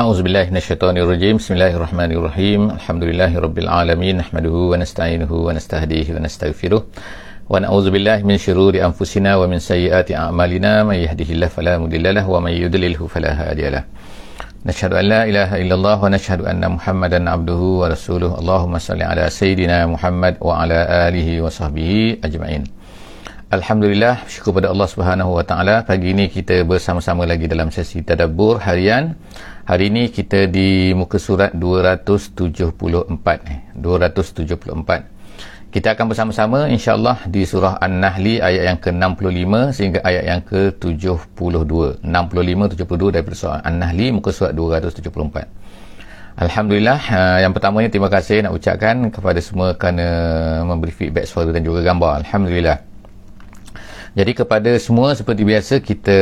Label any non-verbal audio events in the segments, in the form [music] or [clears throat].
A'udzubillahi minasyaitonir. Bismillahirrahmanirrahim. Alhamdulillahirabbil alamin. Nahmaduhu wa nasta'inuhu wa nastahdihi wa nastaghfiruh. Wa na'udzubillahi min syururi anfusina wa min sayyiati a'malina. May yahdihillahu fala mudhillalah wa may yudlilhu fala hadiyalah. Nashhadu an la ilaha illallah wa nashhadu anna Muhammadan abduhu wa rasuluh. Allahumma salli ala sayidina Muhammad wa ala alihi wa sahbihi ajma'in. Alhamdulillah, syukur pada Allah Subhanahu wa taala. Pagi ini kita bersama-sama lagi dalam sesi tadabbur harian Hari ini kita di muka surat 274 eh. 274. Kita akan bersama-sama insya-Allah di surah An-Nahl ayat yang ke-65 sehingga ayat yang ke-72. 65 72 daripada surah An-Nahl muka surat 274. Alhamdulillah uh, yang pertamanya terima kasih nak ucapkan kepada semua kerana memberi feedback suara dan juga gambar. Alhamdulillah jadi kepada semua seperti biasa kita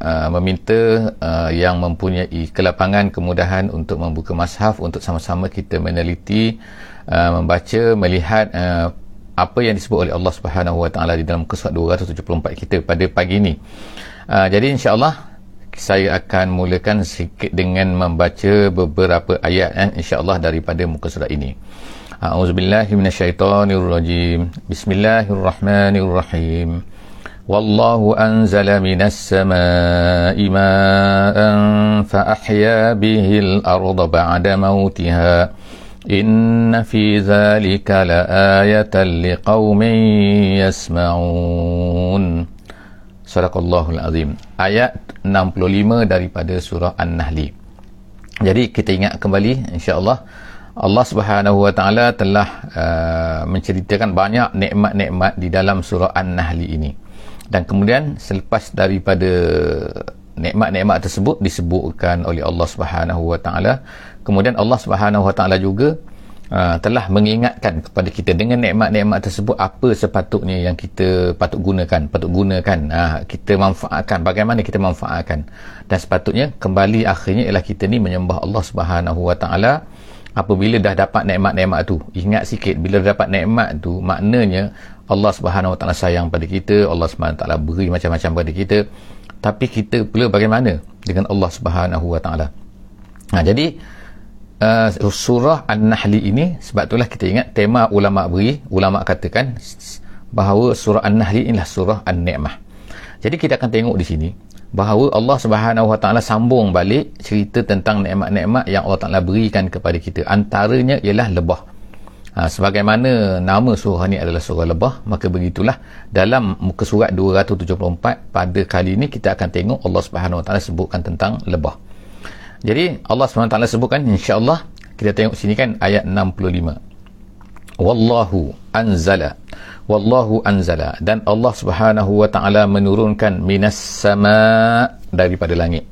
uh, meminta uh, yang mempunyai kelapangan kemudahan untuk membuka mushaf untuk sama-sama kita meneliti uh, membaca melihat uh, apa yang disebut oleh Allah Subhanahu Wa Taala di dalam muka 274 kita pada pagi ini. Uh, jadi insya-Allah saya akan mulakan sikit dengan membaca beberapa ayat eh, insya-Allah daripada muka surat ini. A'udzubillahi minasyaitonirrajim. Bismillahirrahmanirrahim. والله أنزل من السماء ماء فأحيا به الأرض بعد موتها إن في ذلك لآية لقوم يسمعون صدق الله العظيم ayat 65 daripada surah An-Nahl jadi kita ingat kembali insya-Allah Allah Subhanahu Wa Taala telah uh, menceritakan banyak nikmat-nikmat di dalam surah An-Nahl ini. Dan kemudian selepas daripada nikmat-nikmat tersebut disebutkan oleh Allah Subhanahu Wa Taala, kemudian Allah Subhanahu Wa Taala juga uh, telah mengingatkan kepada kita dengan nikmat-nikmat tersebut apa sepatutnya yang kita patut gunakan, patut gunakan, uh, kita manfaatkan, bagaimana kita manfaatkan. Dan sepatutnya kembali akhirnya ialah kita ni menyembah Allah Subhanahu Wa Taala apabila dah dapat nikmat-nikmat tu ingat sikit bila dapat nikmat tu maknanya Allah Subhanahu Wa Taala sayang pada kita Allah Subhanahu Wa Taala beri macam-macam pada kita tapi kita pula bagaimana dengan Allah Subhanahu Wa Taala nah jadi uh, surah An-Nahl ini sebab itulah kita ingat tema ulama beri ulama katakan bahawa surah An-Nahl inilah surah An-Ni'mah jadi kita akan tengok di sini bahawa Allah Subhanahu Wa Taala sambung balik cerita tentang nikmat-nikmat yang Allah Taala berikan kepada kita. Antaranya ialah lebah. Ha, sebagaimana nama surah ini adalah surah lebah, maka begitulah dalam muka surat 274 pada kali ini kita akan tengok Allah Subhanahu Wa Taala sebutkan tentang lebah. Jadi Allah Subhanahu Wa Taala sebutkan insya-Allah kita tengok sini kan ayat 65. Wallahu anzala wallahu anzala dan Allah Subhanahu wa taala menurunkan minas sama daripada langit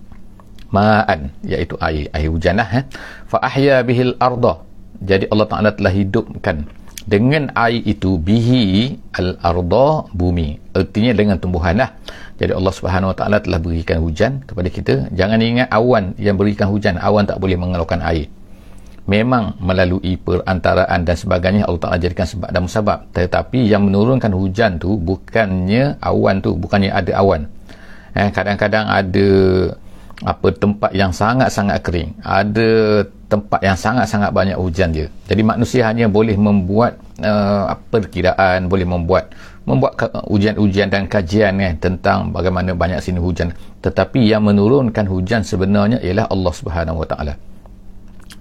ma'an iaitu air air hujan lah eh? fa ahya bihil arda jadi Allah taala telah hidupkan dengan air itu bihi al arda bumi. Artinya dengan tumbuhan lah. Jadi Allah Subhanahu wa taala telah berikan hujan kepada kita. Jangan ingat awan yang berikan hujan. Awan tak boleh mengeluarkan air. Memang melalui perantaraan dan sebagainya Allah Ta'ala jadikan sebab dan musabab tetapi yang menurunkan hujan tu bukannya awan tu. Bukannya ada awan. Eh, kadang-kadang ada apa tempat yang sangat-sangat kering. Ada tempat yang sangat-sangat banyak hujan dia. Jadi manusia hanya boleh membuat uh, perkiraan boleh membuat membuat ujian-ujian dan kajian eh, tentang bagaimana banyak sini hujan. Tetapi yang menurunkan hujan sebenarnya ialah Allah Subhanahu Wa Ta'ala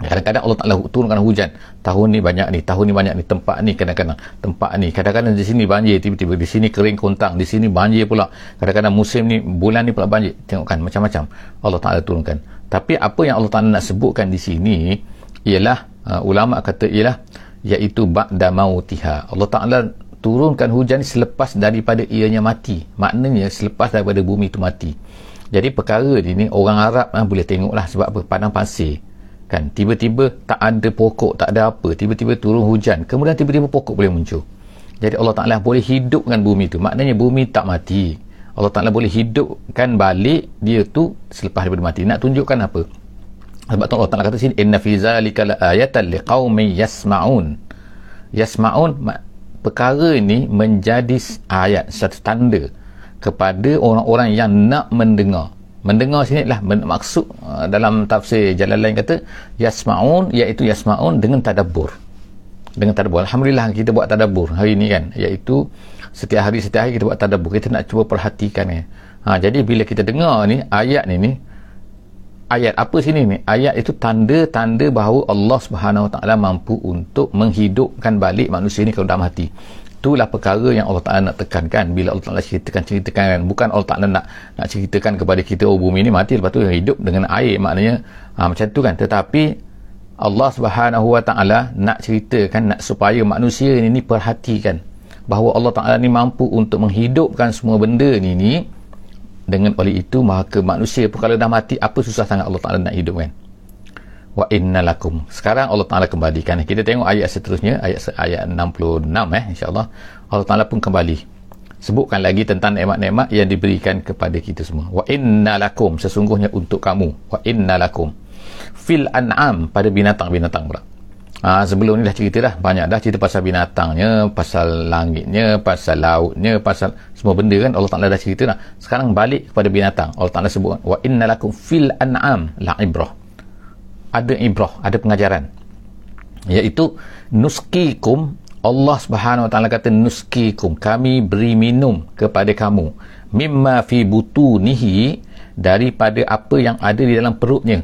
Kadang-kadang Allah Ta'ala turunkan hujan. Tahun ni banyak ni, tahun ni banyak ni, tempat ni kadang-kadang. Tempat ni, kadang-kadang di sini banjir, tiba-tiba di sini kering kontang, di sini banjir pula. Kadang-kadang musim ni, bulan ni pula banjir. Tengokkan, macam-macam. Allah Ta'ala turunkan. Tapi apa yang Allah Ta'ala nak sebutkan di sini, ialah, uh, ulama' kata ialah, iaitu ba'da mautiha. Allah Ta'ala turunkan hujan ni selepas daripada ianya mati. Maknanya, selepas daripada bumi itu mati. Jadi perkara ni, orang Arab ha, boleh tengoklah sebab apa? Padang pasir kan? Tiba-tiba tak ada pokok tak ada apa. Tiba-tiba turun hujan. Kemudian tiba-tiba pokok boleh muncul. Jadi Allah Ta'ala boleh hidupkan bumi tu. Maknanya bumi tak mati. Allah Ta'ala boleh hidupkan balik dia tu selepas daripada mati. Nak tunjukkan apa? Sebab tu Allah Ta'ala kata sini inna fi zalika la ayatan liqaumin yasma'un. Yasma'un perkara ini menjadi ayat satu tanda kepada orang-orang yang nak mendengar mendengar sini lah maksud uh, dalam tafsir jalan lain kata yasmaun iaitu yasmaun dengan tadabbur. Dengan tadabbur. Alhamdulillah kita buat tadabbur hari ni kan. Iaitu setiap hari setiap hari kita buat tadabbur. Kita nak cuba perhatikan ya. ha, jadi bila kita dengar ni ayat ni ni ayat apa sini ni? Ayat itu tanda-tanda bahawa Allah Subhanahu Wa Taala mampu untuk menghidupkan balik manusia ni kalau dah mati itulah perkara yang Allah Ta'ala nak tekankan. Bila Allah Ta'ala ceritakan ceritakan kan bukan Allah Ta'ala nak nak ceritakan kepada kita oh bumi ni mati lepas tu hidup dengan air maknanya ha, macam tu kan. Tetapi Allah Subhanahu Wa Ta'ala nak ceritakan nak supaya manusia ni, ni perhatikan bahawa Allah Ta'ala ni mampu untuk menghidupkan semua benda ni ni. Dengan oleh itu maka manusia pun kalau dah mati apa susah sangat Allah Ta'ala nak hidupkan wa inna lakum. Sekarang Allah Ta'ala kembalikan. Kita tengok ayat seterusnya ayat ayat 66 eh insyaAllah. Allah Ta'ala pun kembali. Sebutkan lagi tentang nikmat-nikmat yang diberikan kepada kita semua. Wa inna lakum sesungguhnya untuk kamu. Wa inna lakum. Fil an'am pada binatang-binatang pula. Ha, sebelum ni dah cerita dah. Banyak dah cerita pasal binatangnya pasal langitnya pasal lautnya pasal semua benda kan. Allah Ta'ala dah cerita dah. Sekarang balik kepada binatang. Allah Ta'ala sebut wa inna lakum fil an'am. La'ibrah ada ibrah, ada pengajaran. Iaitu nuskikum Allah Subhanahu Wa Taala kata nuskikum kami beri minum kepada kamu. Mimma fi butunihi daripada apa yang ada di dalam perutnya.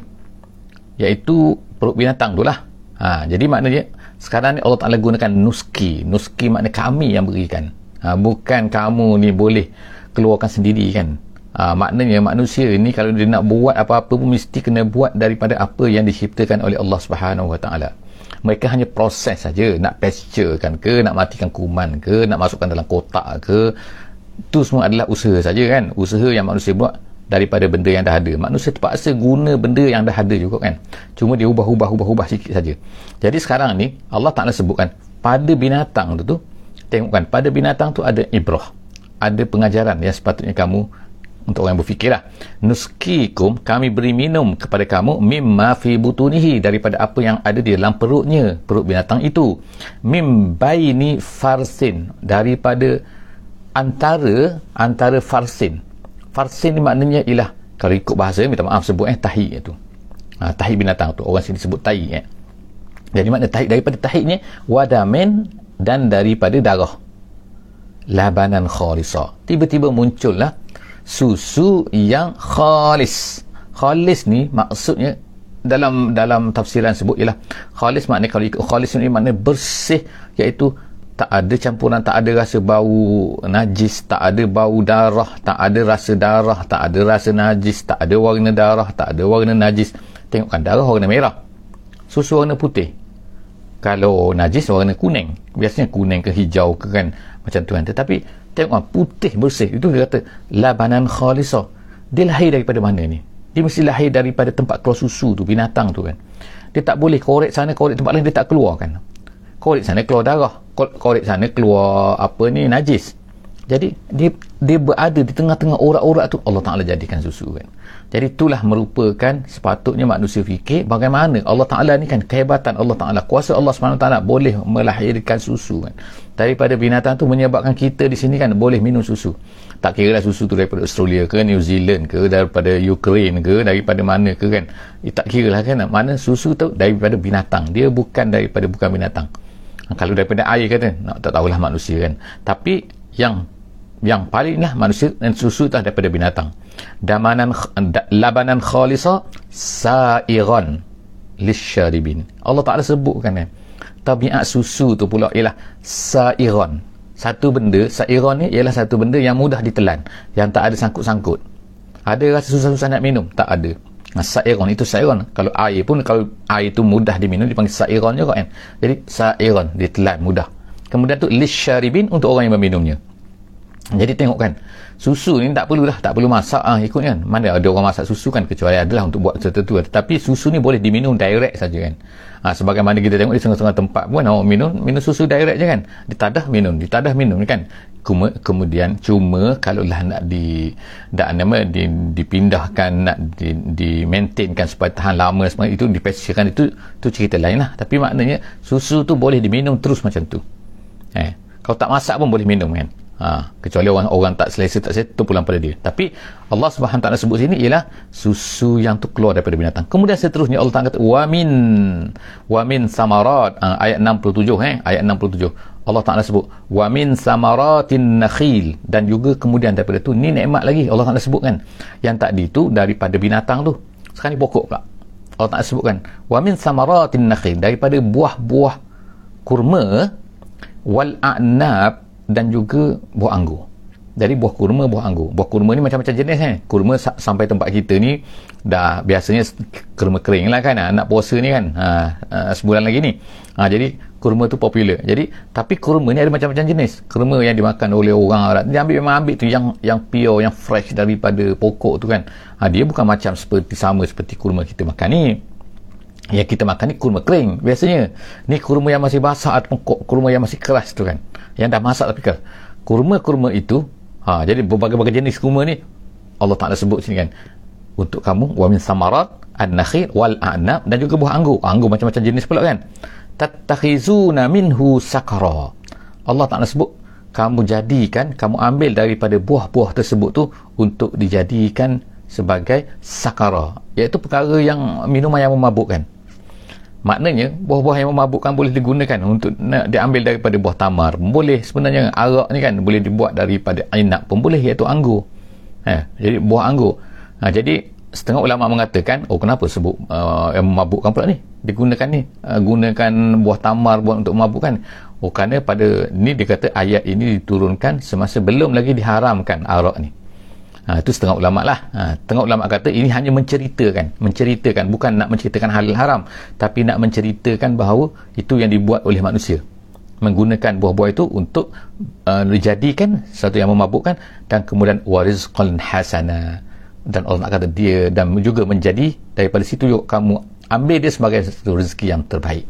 Iaitu perut binatang tu lah. Ha, jadi maknanya sekarang ni Allah Ta'ala gunakan nuski nuski makna kami yang berikan. Ha, bukan kamu ni boleh keluarkan sendiri kan Ha, maknanya manusia ini kalau dia nak buat apa-apa pun mesti kena buat daripada apa yang diciptakan oleh Allah Subhanahu Wa Taala. Mereka hanya proses saja nak pasture kan ke, nak matikan kuman ke, nak masukkan dalam kotak ke. Itu semua adalah usaha saja kan. Usaha yang manusia buat daripada benda yang dah ada. Manusia terpaksa guna benda yang dah ada juga kan. Cuma dia ubah-ubah-ubah-ubah sikit saja. Jadi sekarang ni Allah Taala sebutkan pada binatang tu tu tengokkan pada binatang tu ada ibrah. Ada pengajaran yang sepatutnya kamu untuk orang yang berfikirlah. Nuskikum kami beri minum kepada kamu mimma fi butunihi daripada apa yang ada di dalam perutnya perut binatang itu. Mim baini farsin daripada antara antara farsin. Farsin ni maknanya ialah kalau ikut bahasa minta maaf sebut eh tahi itu ha, tahi binatang tu orang sini sebut tahi eh. jadi makna tahi daripada tahiknya wadamen dan daripada darah. Labanan khalisa. Tiba-tiba muncullah susu yang khalis. Khalis ni maksudnya dalam dalam tafsiran sebut ialah khalis maknanya kalau ikut khalis ni maknanya bersih iaitu tak ada campuran tak ada rasa bau najis tak ada bau darah tak ada rasa darah tak ada rasa najis tak ada warna darah tak ada warna najis. Tengokkan darah warna merah susu warna putih. Kalau najis warna kuning. Biasanya kuning ke hijau ke kan macam tu kan. Tetapi tengok putih bersih. Itu dia kata labanan khalisa. Dia lahir daripada mana ni? Dia mesti lahir daripada tempat keluar susu tu binatang tu kan? Dia tak boleh korek sana korek tempat lain dia tak keluar kan? Korek sana keluar darah korek sana keluar apa ni najis jadi dia dia berada di tengah-tengah orak-orak tu Allah Ta'ala jadikan susu kan? Jadi itulah merupakan sepatutnya manusia fikir bagaimana Allah Ta'ala ni kan kehebatan Allah Ta'ala. Kuasa Allah SWT boleh melahirkan susu kan? Daripada binatang tu menyebabkan kita di sini kan boleh minum susu. Tak kira lah susu tu daripada Australia ke New Zealand ke daripada Ukraine ke daripada mana ke kan? Eh, tak kira lah kan? Mana susu tu daripada binatang. Dia bukan daripada bukan binatang. Kalau daripada air kata tak tahulah manusia kan? Tapi yang yang palinglah manusia dan susu tak daripada binatang. Damanan labanan khalisa sa'iran lisyaribin. Allah Ta'ala sebutkan kan tabiat susu tu pula ialah sa'iran. Satu benda sa'iran ni ialah satu benda yang mudah ditelan yang tak ada sangkut-sangkut. Ada rasa susah-susah nak minum? Tak ada. Nah, sa'iran itu sa'iran. Kalau air pun kalau air itu mudah diminum dipanggil sa'iran juga kan. Jadi sa'iran ditelan mudah. Kemudian tu lisyaribin untuk orang yang meminumnya jadi tengok kan susu ni tak perlu dah tak perlu masak ah ikut kan. Mana ada orang masak susu kan kecuali adalah untuk buat tertentu tetapi susu ni boleh diminum direct saja kan. Ha, sebagaimana kita tengok di setengah-setengah tempat pun orang minum minum susu direct je kan. Ditadah minum ditadah minum kan. Kemudian cuma kalau lah nak di tak nama di, dipindahkan nak di, di maintainkan supaya tahan lama semua itu dipesikan itu tu cerita lain lah. Tapi maknanya susu tu boleh diminum terus macam tu. Eh, kalau tak masak pun boleh minum kan ha, kecuali orang orang tak selesa tak selesa tu pulang pada dia. Tapi Allah taala sebut sini ialah susu yang tu keluar daripada binatang. Kemudian seterusnya Allah Taala kata wa min wa min samarat. Ha, ayat 67 eh? Ayat 67 Allah Taala sebut wa min samaratin nakhil. Dan juga kemudian daripada tu ni nikmat lagi Allah Taala sebutkan yang tadi tu daripada binatang tu. Sekarang ni pokok pula. Allah Taala sebutkan wa min samaratin nakhil. Daripada buah-buah kurma wal a'nab dan juga buah anggur. Dari buah kurma buah anggur. Buah kurma ni macam-macam jenis kan kurma sampai tempat kita ni dah biasanya kurma kering lah kan nak puasa ni kan. Ha, ha, sebulan lagi ni. Ha, jadi kurma tu popular. Jadi tapi kurma ni ada macam-macam jenis. Kurma yang dimakan oleh orang dia ambil memang ambil tu yang yang pure yang fresh daripada pokok tu kan. Ha, dia bukan macam seperti sama seperti kurma kita makan ni. Yang kita makan ni kurma kering biasanya. Ni kurma yang masih basah ataupun kurma yang masih keras tu kan yang dah masak tapi kurma-kurma itu ha, jadi berbagai-bagai jenis kurma ni Allah Ta'ala sebut sini kan. Untuk kamu wa min samarat an-nakhil wal a'nab dan juga buah anggur. Anggur macam-macam jenis pula kan. Tattakhizuna minhu sakara. Allah Ta'ala sebut kamu jadikan kamu ambil daripada buah-buah tersebut tu untuk dijadikan sebagai sakara. Iaitu perkara yang minuman yang memabukkan maknanya buah-buah yang memabukkan boleh digunakan untuk nak diambil daripada buah tamar. Boleh sebenarnya arak ni kan boleh dibuat daripada inap pun boleh iaitu anggur. Eh, jadi buah anggur. Ha, jadi setengah ulama mengatakan oh kenapa sebut uh, yang memabukkan pula ni? Digunakan ni uh, gunakan buah tamar buat untuk memabukkan. Oh kerana pada ni dia kata ayat ini diturunkan semasa belum lagi diharamkan arak ni Ha, itu setengah ulama lah. Ha, setengah ulama kata ini hanya menceritakan. Menceritakan. Bukan nak menceritakan halal haram. Tapi nak menceritakan bahawa itu yang dibuat oleh manusia. Menggunakan buah-buah itu untuk uh, dijadikan satu yang memabukkan. Dan kemudian warizqan hasana. Dan Allah nak kata dia dan juga menjadi daripada situ yuk kamu ambil dia sebagai satu rezeki yang terbaik.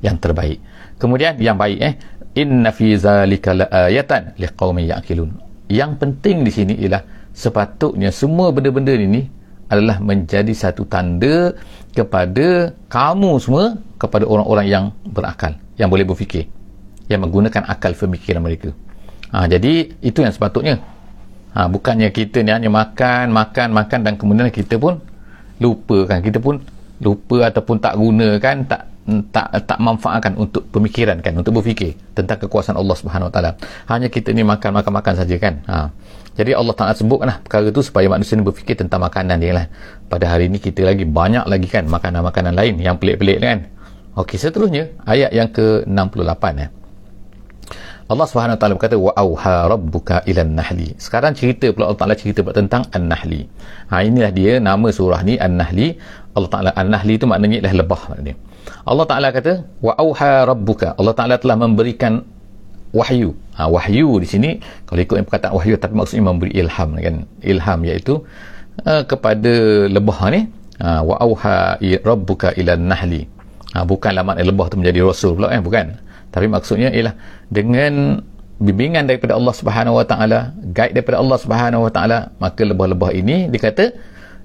Yang terbaik. Kemudian yang baik eh. Inna fi zalika la'ayatan liqawmi ya'kilun. Yang penting di sini ialah sepatutnya semua benda-benda ini adalah menjadi satu tanda kepada kamu semua kepada orang-orang yang berakal yang boleh berfikir yang menggunakan akal pemikiran mereka. Ha, jadi itu yang sepatutnya. Ha, bukannya kita ni hanya makan makan makan dan kemudian kita pun lupa kan kita pun lupa ataupun tak gunakan tak tak tak manfaatkan untuk pemikiran kan untuk berfikir tentang kekuasaan Allah Subhanahu Wa Taala. Hanya kita ni makan makan makan saja kan? Ha jadi Allah Ta'ala sebutkanlah perkara itu supaya manusia ni berfikir tentang makanan dia lah. Pada hari ini kita lagi banyak lagi kan makanan-makanan lain yang pelik-pelik kan. Okey, seterusnya ayat yang ke-68 eh. Allah Subhanahu Wa Taala berkata wa auha rabbuka ila nahli. Sekarang cerita pula Allah Taala cerita pula tentang an-nahli. Ha inilah dia nama surah ni an-nahli. Allah Taala an-nahli itu maknanya ialah lebah maknanya. Allah Taala kata wa auha rabbuka. Allah Taala telah memberikan wahyu. Ha, wahyu di sini kalau ikut perkataan wahyu tapi maksudnya memberi ilham kan. Ilham iaitu uh, kepada lebah ni uh, wa auha rabbuka ila nahli. Ha, bukanlah makna lebah tu menjadi rasul pula eh bukan. Tapi maksudnya ialah dengan bimbingan daripada Allah Subhanahu Wa Taala, guide daripada Allah Subhanahu Wa Taala, maka lebah-lebah ini dikata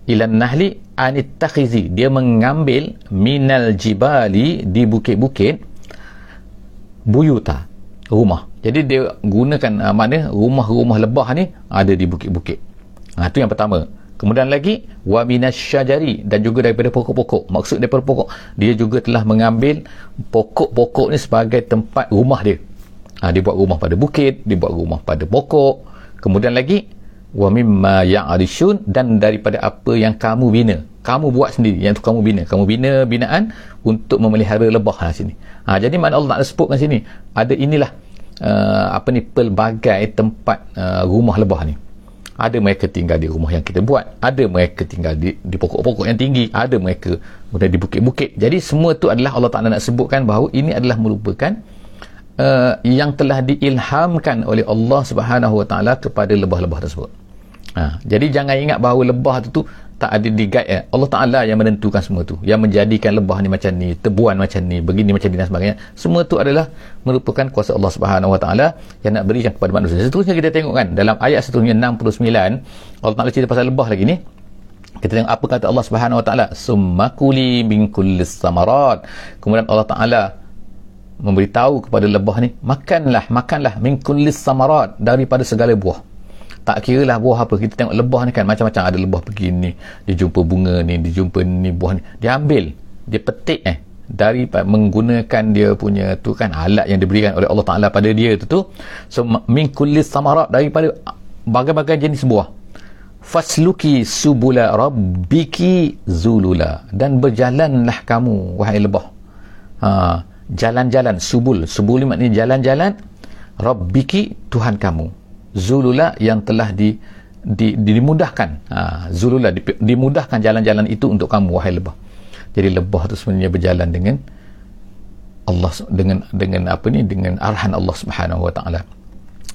ila nahli anittakhizi dia mengambil minal jibali di bukit-bukit buyuta rumah. Jadi dia gunakan uh, mana rumah-rumah lebah ni ada di bukit-bukit. Ha, itu yang pertama. Kemudian lagi wa minasyajari dan juga daripada pokok-pokok. Maksud daripada pokok dia juga telah mengambil pokok-pokok ni sebagai tempat rumah dia. Ha, dia buat rumah pada bukit dia buat rumah pada pokok. Kemudian lagi wa mimma ya'rishun dan daripada apa yang kamu bina. Kamu buat sendiri yang tu kamu bina. Kamu bina binaan untuk memelihara lebah lah sini. Ha, jadi mana Allah nak sebutkan sini? Ada inilah uh, apa ni pelbagai tempat uh, rumah lebah ni. Ada mereka tinggal di rumah yang kita buat. Ada mereka tinggal di, di pokok-pokok yang tinggi. Ada mereka kemudian di bukit-bukit. Jadi semua tu adalah Allah Ta'ala nak sebutkan bahawa ini adalah merupakan uh, yang telah diilhamkan oleh Allah Subhanahu Wa Ta'ala kepada lebah-lebah tersebut ha, jadi jangan ingat bahawa lebah tu, tu tak ada di guide ya. Allah Ta'ala yang menentukan semua tu. Yang menjadikan lebah ni macam ni tebuan macam ni begini macam ni dan sebagainya. Semua tu adalah merupakan kuasa Allah Subhanahu Wa Ta'ala yang nak berikan kepada manusia. Seterusnya kita tengok kan dalam ayat seterusnya 69 Allah Ta'ala cerita pasal lebah lagi ni. Kita tengok apa kata Allah Subhanahu Wa Ta'ala? Summakuli min kullis samarat. Kemudian Allah Ta'ala memberitahu kepada lebah ni makanlah makanlah min kullis samarat daripada segala buah tak kira lah buah apa. Kita tengok lebah ni kan macam-macam. Ada lebah pergi ni dia jumpa bunga ni dia jumpa ni buah ni. Dia ambil dia petik eh dari menggunakan dia punya tu kan alat yang diberikan oleh Allah Taala pada dia tu tu. So min kulli samarat daripada bagai-bagai jenis buah. Fasluki subula rabbiki zulula. Dan berjalanlah kamu wahai lebah. Ha, jalan-jalan subul. Subul maknanya jalan-jalan. Rabbiki Tuhan kamu zulula yang telah di, di, di dimudahkan. Ha, zulula di, dimudahkan jalan-jalan itu untuk kamu wahai lebah. Jadi lebah tu sebenarnya berjalan dengan Allah dengan dengan apa ni? Dengan arahan Allah Subhanahu Wa Taala.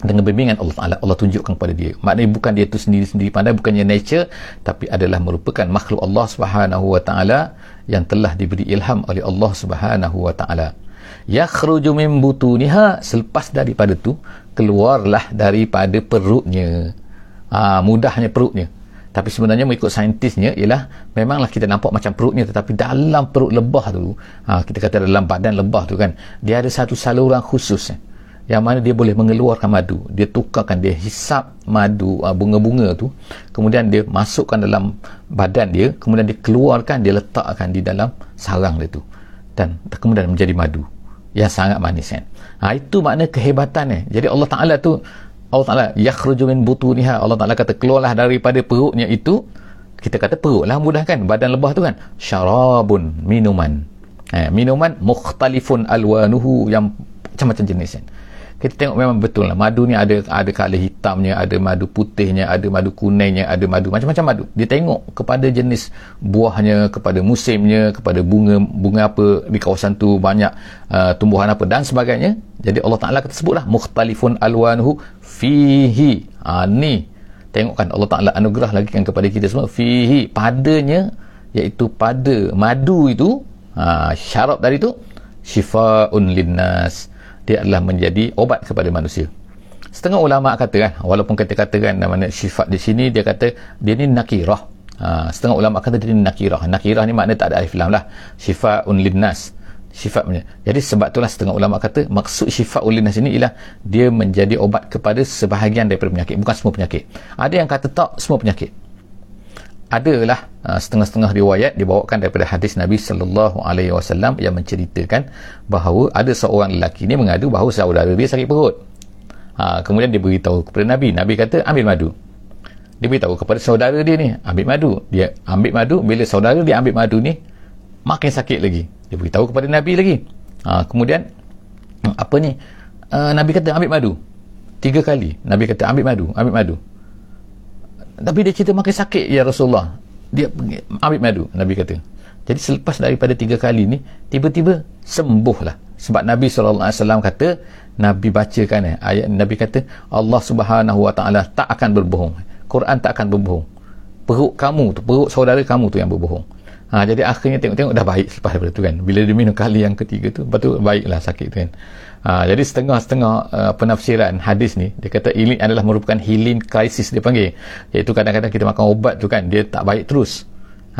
Dengan bimbingan Allah Taala. Allah tunjukkan kepada dia. Maknanya bukan dia tu sendiri-sendiri pandai bukannya nature tapi adalah merupakan makhluk Allah Subhanahu Wa Taala yang telah diberi ilham oleh Allah Subhanahu Wa Taala yakhruju min butuniha. Selepas daripada tu keluarlah daripada perutnya. Ha, mudahnya perutnya. Tapi sebenarnya mengikut saintisnya ialah memanglah kita nampak macam perutnya tetapi dalam perut lebah tu ha, kita kata dalam badan lebah tu kan. Dia ada satu saluran khusus. Yang mana dia boleh mengeluarkan madu. Dia tukarkan dia hisap madu ha, bunga-bunga tu. Kemudian dia masukkan dalam badan dia. Kemudian dia keluarkan dia letakkan di dalam sarang dia tu. Dan kemudian menjadi madu yang sangat manis kan? Ha, itu makna kehebatan eh. jadi Allah Ta'ala tu Allah Ta'ala yakhruju min butuniha. Allah Ta'ala kata keluarlah daripada perutnya itu. Kita kata perut lah mudah kan? Badan lebah tu kan? Syarabun minuman. Eh, minuman mukhtalifun alwanuhu yang macam-macam jenis kan kita tengok memang betul lah. Madu ni ada ada color hitamnya ada madu putihnya ada madu kuningnya ada madu macam-macam madu. Dia tengok kepada jenis buahnya kepada musimnya kepada bunga bunga apa di kawasan tu banyak uh, tumbuhan apa dan sebagainya. Jadi Allah Ta'ala kata sebutlah mukhtalifun alwanuhu fihi. Ha, ni. Tengok kan Allah Ta'ala anugerah lagi kan kepada kita semua fihi. Padanya iaitu pada madu itu ha, syarat dari itu syifa'un linnas dia adalah menjadi obat kepada manusia setengah ulama kata kan walaupun kita katakan nama sifat di sini dia kata dia ni nakirah ha, setengah ulama kata dia ni nakirah nakirah ni makna tak ada alif lam lah syifa'un linnas sifat punya. Jadi sebab itulah setengah ulama kata maksud sifat ulinas ini ialah dia menjadi obat kepada sebahagian daripada penyakit, bukan semua penyakit. Ada yang kata tak semua penyakit. Adalah uh, setengah-setengah riwayat dibawakan daripada hadis Nabi sallallahu alaihi wasallam yang menceritakan bahawa ada seorang lelaki ni mengadu bahawa saudara dia sakit perut. Ha, kemudian dia beritahu kepada Nabi. Nabi kata ambil madu. Dia beritahu kepada saudara dia ni ambil madu. Dia ambil madu bila saudara dia ambil madu ni makin sakit lagi dia beritahu kepada Nabi lagi ha, kemudian apa ni uh, Nabi kata ambil madu tiga kali Nabi kata ambil madu ambil madu tapi dia cerita makin sakit ya Rasulullah. Dia ambil madu Nabi kata. Jadi selepas daripada tiga kali ni tiba-tiba sembuh lah sebab Nabi SAW kata Nabi bacakan eh, ayat Nabi kata Allah Subhanahu Wa Taala tak akan berbohong. Quran tak akan berbohong. Perut kamu tu perut saudara kamu tu yang berbohong. Ha, jadi akhirnya tengok-tengok dah baik selepas daripada tu kan. Bila dia minum kali yang ketiga tu, lepas tu baiklah sakit tu kan. Ha, jadi setengah-setengah uh, penafsiran hadis ni, dia kata ini adalah merupakan healing crisis dia panggil. Iaitu kadang-kadang kita makan ubat tu kan, dia tak baik terus.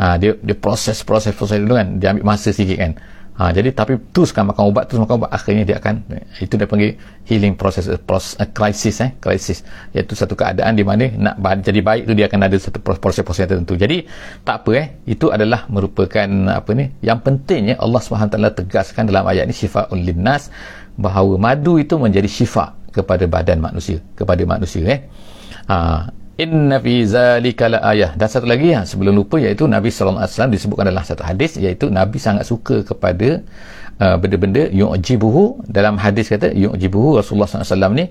Ha, dia dia proses proses proses dulu kan, dia ambil masa sikit kan. Ha, jadi tapi teruskan makan ubat terus makan ubat akhirnya dia akan itu dia panggil healing process, process uh, crisis eh crisis iaitu satu keadaan di mana nak jadi baik tu dia akan ada satu proses-proses tertentu. Jadi tak apa eh itu adalah merupakan apa ni yang pentingnya Allah SWT tegaskan dalam ayat ni syifaul linnas bahawa madu itu menjadi syifa kepada badan manusia kepada manusia eh. Ha, inna fi zalika la ayah. Dan satu lagi yang sebelum lupa iaitu Nabi sallallahu alaihi wasallam disebutkan dalam satu hadis iaitu Nabi sangat suka kepada uh, benda-benda yu'jibuhu. Dalam hadis kata yu'jibuhu Rasulullah sallallahu alaihi wasallam ni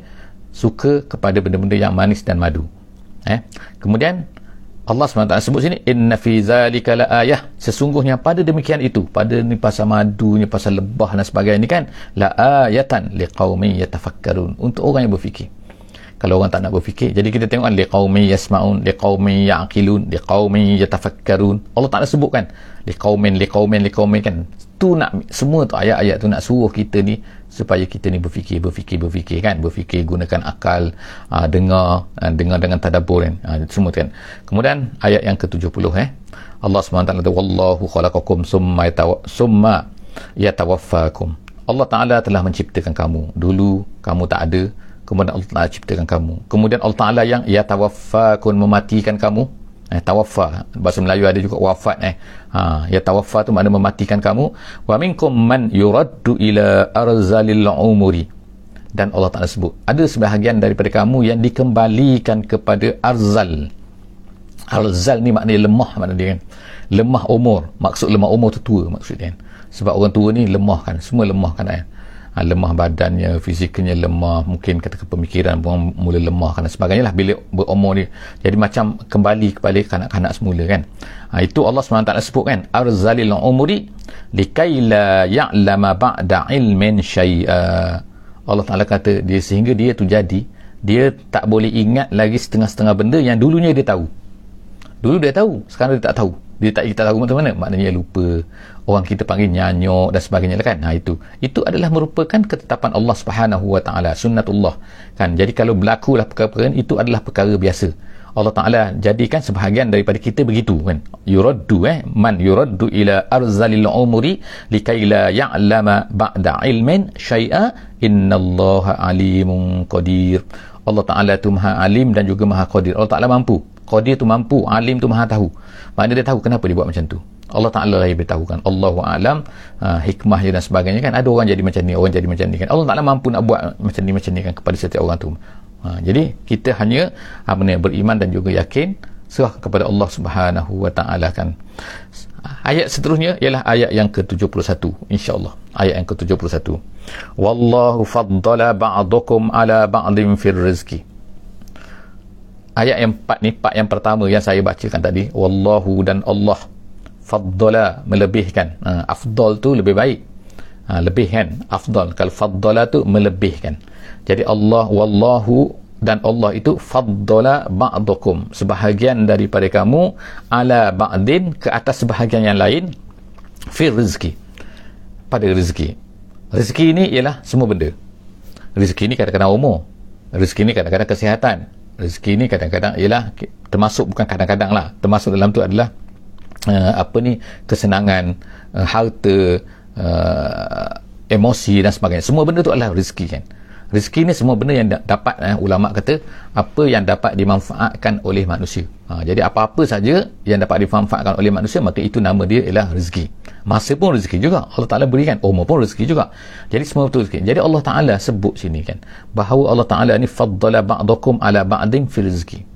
suka kepada benda-benda yang manis dan madu eh? Kemudian Allah SWT sebut sini inna fi zalika la ayah sesungguhnya pada demikian itu pada ni pasal madu ni pasal lebah dan sebagainya kan la ayatan liqaumin yatafakkarun. Untuk orang yang berfikir. Kalau orang tak nak berfikir jadi kita tengok kan liqaumi yasmaun liqaumi yaqilun liqaumi yatafakkarun. Allah tak ada sebutkan liqaumin liqaumin liqaumin kan tu nak semua tu ayat-ayat tu nak suruh kita ni supaya kita ni berfikir berfikir berfikir kan? Berfikir gunakan akal aa, ah, dengar aa, ah, dengar dengan tadabbur kan? Aa, semua tu kan? Kemudian ayat yang ke-70 eh? Allah SWT kata wallahu khalaqakum summa yatawa, summa yatawaffakum. Allah Ta'ala telah menciptakan kamu. Dulu kamu tak ada kemudian Allah Ta'ala ciptakan kamu. Kemudian Allah Ta'ala yang ya tawaffa kun mematikan kamu eh, tawaffa. Bahasa Melayu ada juga wafat eh. Ha, ya tawaffa tu makna mematikan kamu. Wa minkum man yuraddu ila arzalil umuri. Dan Allah Ta'ala sebut ada sebahagian daripada kamu yang dikembalikan kepada arzal. Arzal ni maknanya lemah makna dia kan. Lemah umur. Maksud lemah umur tu tua maksud dia kan. Sebab orang tua ni lemah kan semua lemah kan eh? Ha, lemah badannya fizikalnya lemah mungkin kata pemikiran pun mula lemah kan sebagainya lah bila berumur ni jadi macam kembali kepada kanak-kanak semula kan. Ha, itu Allah SWT sebut kan arzalil umuri likai la ya'lama ba'da ilmin syai'a. Allah Ta'ala kata dia sehingga dia tu jadi dia tak boleh ingat lagi setengah-setengah benda yang dulunya dia tahu. Dulu dia tahu sekarang dia tak tahu dia tak kita tahu macam mana. Maknanya lupa. Orang kita panggil nyanyok dan sebagainya lah kan. Ha, itu. Itu adalah merupakan ketetapan Allah subhanahu wa ta'ala sunnatullah. Kan? Jadi kalau berlaku lah perkara-perkara itu adalah perkara biasa. Allah Ta'ala jadikan sebahagian daripada kita begitu kan? Yuraddu eh? Man yuraddu ila arzalil umuri likaila ya'lama ba'da ilmin syai'a innallaha alimun qadir. Allah Ta'ala tu maha alim dan juga maha qadir. Allah Ta'ala mampu. Qadir tu mampu alim tu maha tahu maknanya dia tahu kenapa dia buat macam tu? Allah Ta'ala yang beritahu kan Allahu Alam. Uh, hikmah dan sebagainya kan. Ada orang jadi macam ni orang jadi macam ni kan. Allah Ta'ala mampu nak buat macam ni macam ni kan kepada setiap orang tu. Uh, jadi kita hanya apa ni, beriman dan juga yakin serah kepada Allah Subhanahu Wa Ta'ala kan. Ayat seterusnya ialah ayat yang ke-71 insyaAllah. Ayat yang ke-71. Wallahu faddala ba'dukum ala ba'din fir rizki ayat yang empat ni part yang pertama yang saya bacakan tadi. Wallahu dan Allah faddala melebihkan. Ha, afdal tu lebih baik. Ha, lebih kan? Afdal. Kalau faddala tu melebihkan. Jadi Allah wallahu dan Allah itu faddala ba'dukum. Sebahagian daripada kamu ala ba'din ke atas sebahagian yang lain fi rizki. Pada rezeki rezeki ini ialah semua benda. Rezeki ini kadang-kadang umur. Rezeki ini kadang-kadang kesihatan rezeki ni kadang-kadang ialah termasuk bukan kadang-kadang lah. Termasuk dalam tu adalah uh, apa ni kesenangan uh, harta uh, emosi dan sebagainya. Semua benda tu adalah rezeki kan rezeki ni semua benda yang dapat eh, ulama kata apa yang dapat dimanfaatkan oleh manusia. Ha, jadi apa-apa saja yang dapat dimanfaatkan oleh manusia maka itu nama dia ialah rezeki. Masa pun rezeki juga. Allah Ta'ala berikan umur pun rezeki juga. Jadi semua betul rezeki jadi Allah Ta'ala sebut sini kan bahawa Allah Ta'ala ni faddala ba'dakum ala ba'din fi rezeki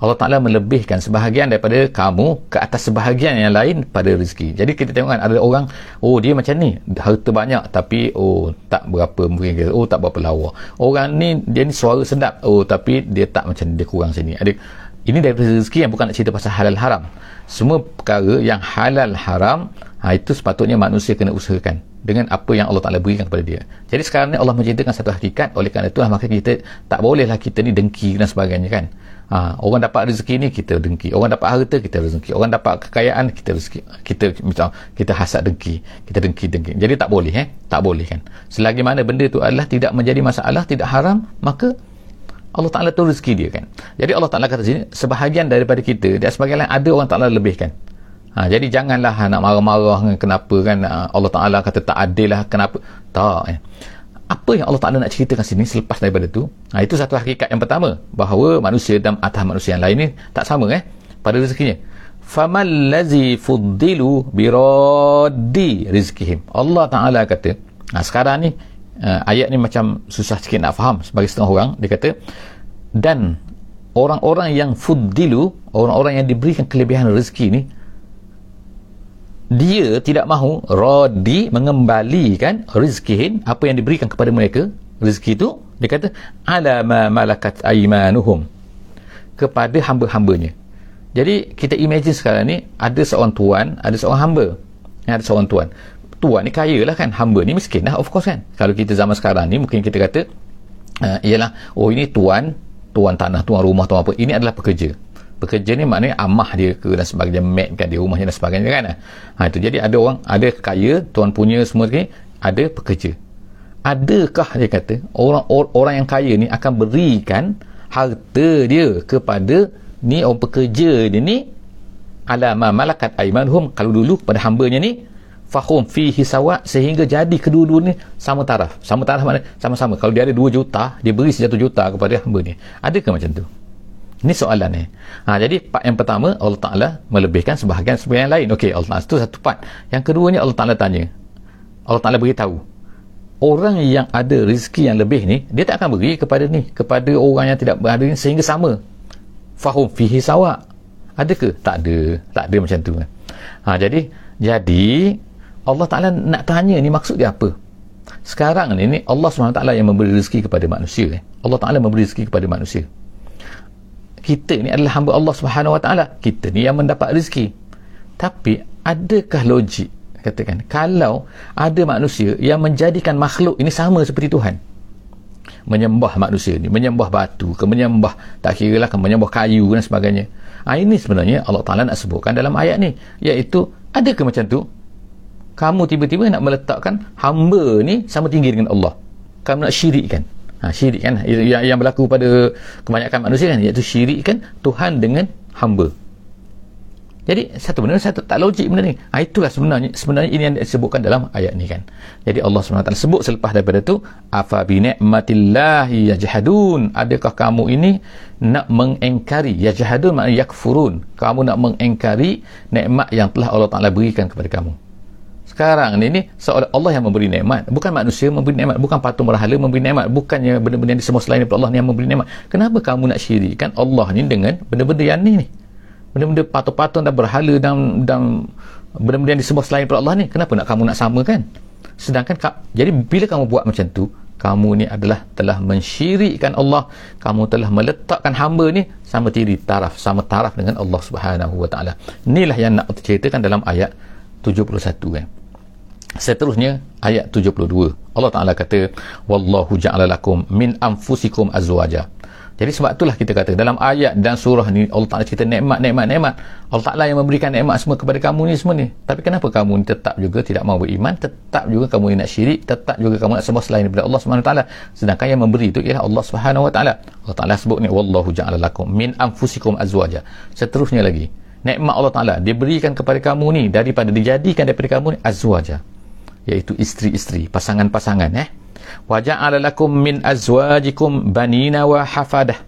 Allah Ta'ala melebihkan sebahagian daripada kamu ke atas sebahagian yang lain pada rezeki. Jadi kita tengok kan ada orang, oh dia macam ni, harta banyak tapi oh tak berapa mungkin, oh tak berapa lawa. Orang ni, dia ni suara sedap, oh tapi dia tak macam dia kurang sini. Ada, ini dari rezeki yang bukan nak cerita pasal halal haram. Semua perkara yang halal haram, ha, itu sepatutnya manusia kena usahakan dengan apa yang Allah Ta'ala berikan kepada dia jadi sekarang ni Allah menceritakan satu hakikat oleh kerana itulah maka kita tak bolehlah kita ni dengki dan sebagainya kan ha, orang dapat rezeki ni kita dengki. Orang dapat harta kita dengki orang dapat kekayaan kita rezeki. Kita misal kita hasad dengki. Kita dengki dengki. Jadi tak boleh eh? Tak boleh kan? Selagi mana benda tu adalah tidak menjadi masalah tidak haram maka Allah Ta'ala tu rezeki dia kan? Jadi Allah Ta'ala kata sini sebahagian daripada kita dan sebagian lain ada orang Ta'ala lebihkan Ha, jadi janganlah nak marah-marah kenapa kan? Ha, Allah Ta'ala kata tak adil lah. Kenapa? Tak eh. Apa yang Allah Ta'ala nak ceritakan sini selepas daripada tu? Ha, itu satu hakikat yang pertama. Bahawa manusia dan atas manusia yang lain ni tak sama eh? Pada rezekinya. Famal lazi fuddilu biraddi rizkihim Allah Ta'ala kata ha, sekarang ni uh, ayat ni macam susah sikit nak faham sebagai setengah orang. Dia kata dan orang-orang yang fuddilu orang-orang yang diberikan kelebihan rezeki ni dia tidak mahu rodi mengembalikan rizkihin apa yang diberikan kepada mereka. Rezeki itu dia kata ala ma malakat aimanuhum kepada hamba-hambanya. Jadi kita imagine sekarang ni ada seorang tuan ada seorang hamba. Ada seorang tuan. Tuan ni kaya lah kan hamba ni miskin lah of course kan. Kalau kita zaman sekarang ni mungkin kita kata uh, ialah oh ini tuan tuan tanah tuan rumah tuan apa ini adalah pekerja pekerja ni maknanya amah dia ke dan sebagainya mat kan dia rumahnya dan sebagainya kan? Ha, itu. Jadi ada orang ada kaya tuan punya semua ni ada pekerja. Adakah dia kata orang orang yang kaya ni akan berikan harta dia kepada ni orang pekerja dia ni? Alama malakat aimanhum kalau dulu pada hambanya ni fahum fihi sawa sehingga jadi kedua-dua ni sama taraf. Sama taraf mana sama-sama. Kalau dia ada 2 juta dia beri 1 juta kepada hamba ni. Adakah macam tu ini soalan ni. Ha, jadi part yang pertama Allah Ta'ala melebihkan sebahagian sebahagian lain. Ok Allah Ta'ala itu satu part. Yang kedua ni Allah Ta'ala tanya. Allah Ta'ala beritahu. Orang yang ada rezeki yang lebih ni dia tak akan beri kepada ni kepada orang yang tidak berada ni sehingga sama. Fahum fihi sawa. Adakah tak ada. Tak ada macam tu. Ha, jadi jadi Allah Ta'ala nak tanya ni maksud dia apa? Sekarang ni, ni Allah SWT yang memberi rezeki kepada manusia eh. Allah Ta'ala memberi rezeki kepada manusia kita ni adalah hamba Allah Subhanahu Wa Ta'ala. Kita ni yang mendapat rezeki. Tapi adakah logik katakan kalau ada manusia yang menjadikan makhluk ini sama seperti Tuhan? Menyembah manusia ni menyembah batu ke menyembah tak kira lah ke menyembah kayu dan sebagainya. Ha, ini sebenarnya Allah Ta'ala nak sebutkan dalam ayat ni iaitu adakah macam tu? Kamu tiba-tiba nak meletakkan hamba ni sama tinggi dengan Allah. Kamu nak syirikkan ha, syirik kan? Yang, yang berlaku pada kebanyakan manusia kan? Iaitu syirikkan Tuhan dengan hamba. Jadi satu benda satu tak logik benda ni. Ha, itulah sebenarnya sebenarnya ini yang disebutkan dalam ayat ni kan? Jadi Allah SWT sebut selepas daripada tu afa bi ni'matillahi yajhadun? Adakah kamu ini nak mengengkari yajhadun maknanya yakfurun. Kamu nak mengengkari nikmat yang telah Allah Taala berikan kepada kamu sekarang ni ni seolah Allah yang memberi nikmat. Bukan manusia memberi nikmat bukan patung berhala memberi nikmat bukannya benda-benda yang semua selain daripada Allah yang memberi nikmat. Kenapa kamu nak syirikkan Allah ni dengan benda-benda yang ni ni? Benda-benda patung-patung dan berhala dan dan benda-benda yang disembah selain daripada Allah ni kenapa nak kamu nak samakan? Sedangkan jadi bila kamu buat macam tu kamu ni adalah telah mensyirikkan Allah kamu telah meletakkan hamba ni sama tiri taraf sama taraf dengan Allah Subhanahu wa taala. Inilah yang nak ceritakan dalam ayat 71 kan Seterusnya ayat 72. Allah Taala kata wallahu ja'ala lakum min anfusikum azwaja. Jadi sebab itulah kita kata dalam ayat dan surah ni Allah Taala cerita nikmat nikmat nikmat. Allah Taala yang memberikan nikmat semua kepada kamu ni semua ni. Tapi kenapa kamu ni tetap juga tidak mau beriman, tetap juga kamu ni nak syirik, tetap juga kamu nak sembah selain daripada Allah Subhanahu taala. Sedangkan yang memberi itu ialah Allah Subhanahu wa taala. Allah Taala sebut ni wallahu ja'ala lakum min anfusikum azwaja. Seterusnya lagi nikmat Allah Taala diberikan kepada kamu ni daripada dijadikan daripada kamu ni azwaja iaitu isteri-isteri pasangan-pasangan eh? Waja'ala lakum min azwajikum banina wa hafadah.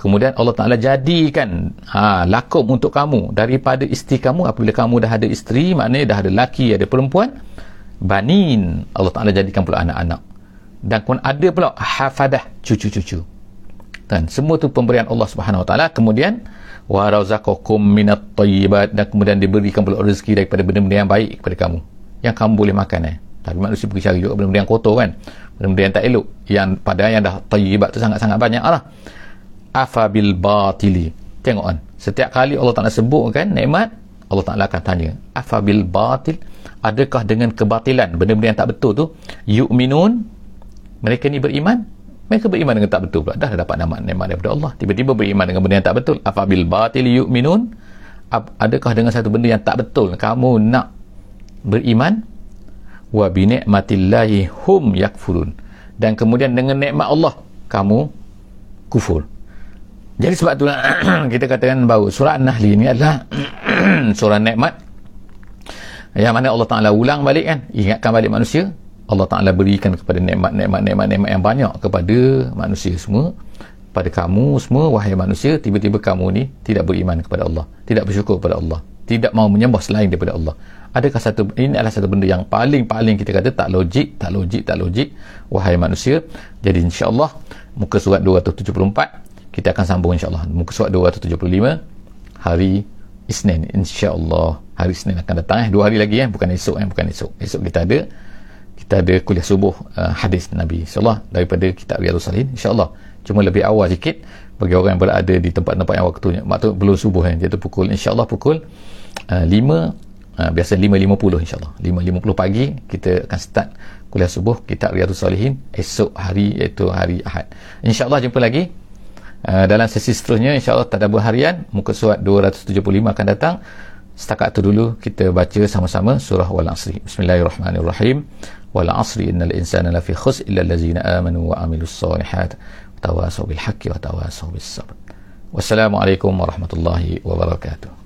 Kemudian Allah Taala jadikan ha lakum untuk kamu daripada isteri kamu. Apabila kamu dah ada isteri maknanya dah ada laki ada perempuan banin. Allah Taala jadikan pula anak-anak. Dan pun ada pula hafadah cucu-cucu. Dan semua tu pemberian Allah Subhanahu Wa Taala. Kemudian wa razaqakum minat thayyibat dan kemudian diberikan pula rezeki daripada benda-benda yang baik kepada kamu yang kamu boleh makan eh. tapi manusia pergi cari juga benda-benda yang kotor kan. Benda-benda yang tak elok. Yang pada yang dah tayyibat tu sangat-sangat banyak. Lah afa bil batili. Tengok kan. Setiap kali Allah Ta'ala sebut kan nikmat Allah Ta'ala akan tanya afa bil batil? Adakah dengan kebatilan? Benda-benda yang tak betul tu yu'minun mereka ni beriman? Mereka beriman dengan tak betul pula. Dah dapat nama nikmat daripada Allah. Tiba-tiba beriman dengan benda yang tak betul. Afa bil batil yu'minun? Adakah dengan satu benda yang tak betul? Kamu nak beriman wa bi ni'matillahi hum yakfurun. Dan kemudian dengan nikmat Allah kamu kufur. Jadi sebab itulah [clears throat] kita katakan bahawa surah An-Nahl ini adalah [clears throat] surah nikmat. Yang mana Allah Taala ulang balik kan? Ingatkan balik manusia. Allah Taala berikan kepada nikmat-nikmat nikmat-nikmat yang banyak kepada manusia semua. Pada kamu semua wahai manusia tiba-tiba kamu ni tidak beriman kepada Allah tidak bersyukur kepada Allah tidak mau menyembah selain daripada Allah adakah satu ini adalah satu benda yang paling-paling kita kata tak logik tak logik tak logik? Wahai manusia jadi insyaAllah muka surat 274 kita akan sambung insyaAllah. Muka surat 275 hari Isnin insyaAllah. Hari Isnin akan datang eh. Dua hari lagi eh. Bukan esok eh. Bukan esok. Esok kita ada kita ada kuliah subuh uh, hadis Nabi insyaAllah daripada kitab Riyadus Salihin insyaAllah. Cuma lebih awal sikit bagi orang yang berada di tempat-tempat yang waktunya maksud belum subuh eh. Iaitu pukul insyaAllah pukul uh, 5 Ha, biasa 5.50 insyaAllah. 5.50 pagi kita akan start kuliah subuh kitab Riyadus Salihin esok hari iaitu hari Ahad. insyaAllah jumpa lagi. Uh, dalam sesi seterusnya insyaAllah tadabbur harian muka surat 275 akan datang. Setakat itu dulu kita baca sama-sama surah wal asri bismillahirrahmanirrahim. Wal asri innal insana lafi khus illa allazina amanu wa amilus salihat tawasaw bil haqqi wa tawasaw bis sabr. Wassalamualaikum warahmatullahi wabarakatuh